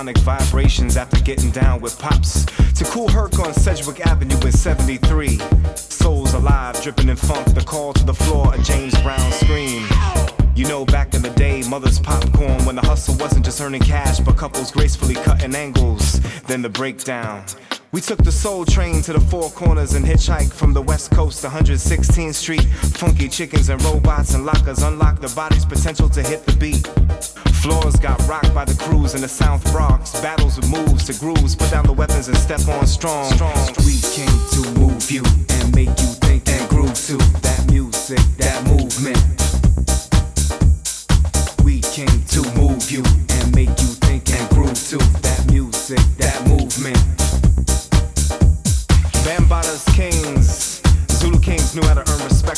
embryonic vibrations after getting down with pops. To Kool Herc on Sedgwick Avenue in 73. Souls alive, dripping in funk, the call to the floor, a James Brown scream. You know, back in the day, mother's popcorn when the hustle wasn't just earning cash, but couples gracefully cutting angles. Then the breakdown. We took the soul train to the four corners and hitchhiked from the west coast to 116th Street. Funky chickens and robots and lockers unlocked the body's potential to hit the beat. Floors got rocked by the crews in the South Bronx. Battles with moves to grooves. Put down the weapons and step on strong. We came to move you and make you think and groove to that music, that movement. We came to move you and make you think and groove to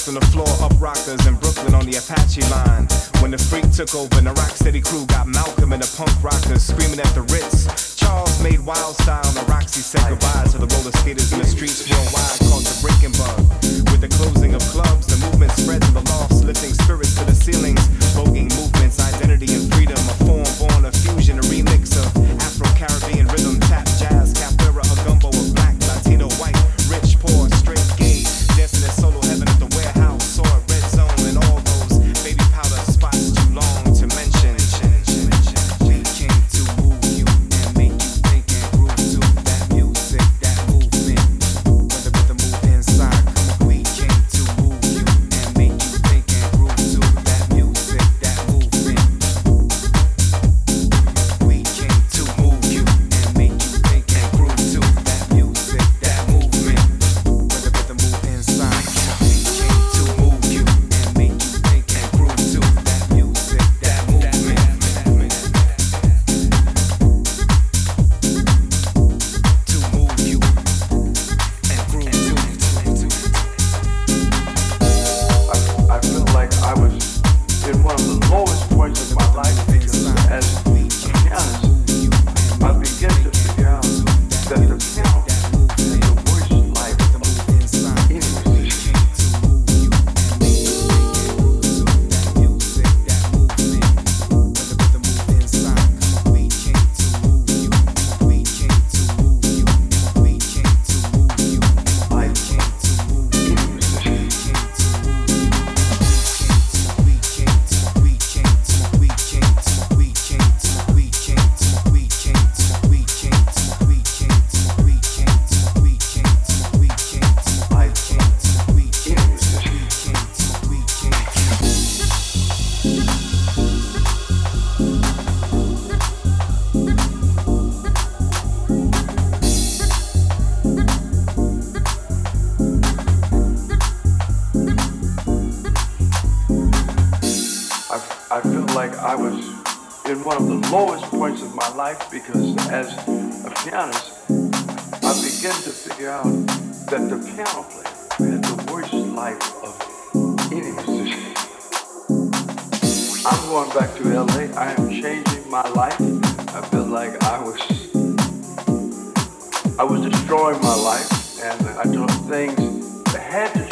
on the floor. Up rockers in Brooklyn on the Apache line. When the freak took over and the rock steady crew got Malcolm and the punk rockers screaming at the Ritz. Charles made wild style and the Roxy said goodbye to the roller skaters in the streets worldwide called the breaking bug. With the closing of clubs, the movement spread to the lofts, lifting spirits to the ceilings. Voguing movements, lowest points of my life because as a pianist, I began to figure out that the piano player had the worst life of any musician. I'm going back to LA. I am changing my life. I feel like I was I was destroying my life and I took things that had to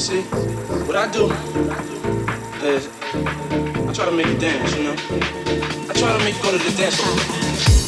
See, what I do is I try to make you dance, you know? I try to make you go to the dance floor.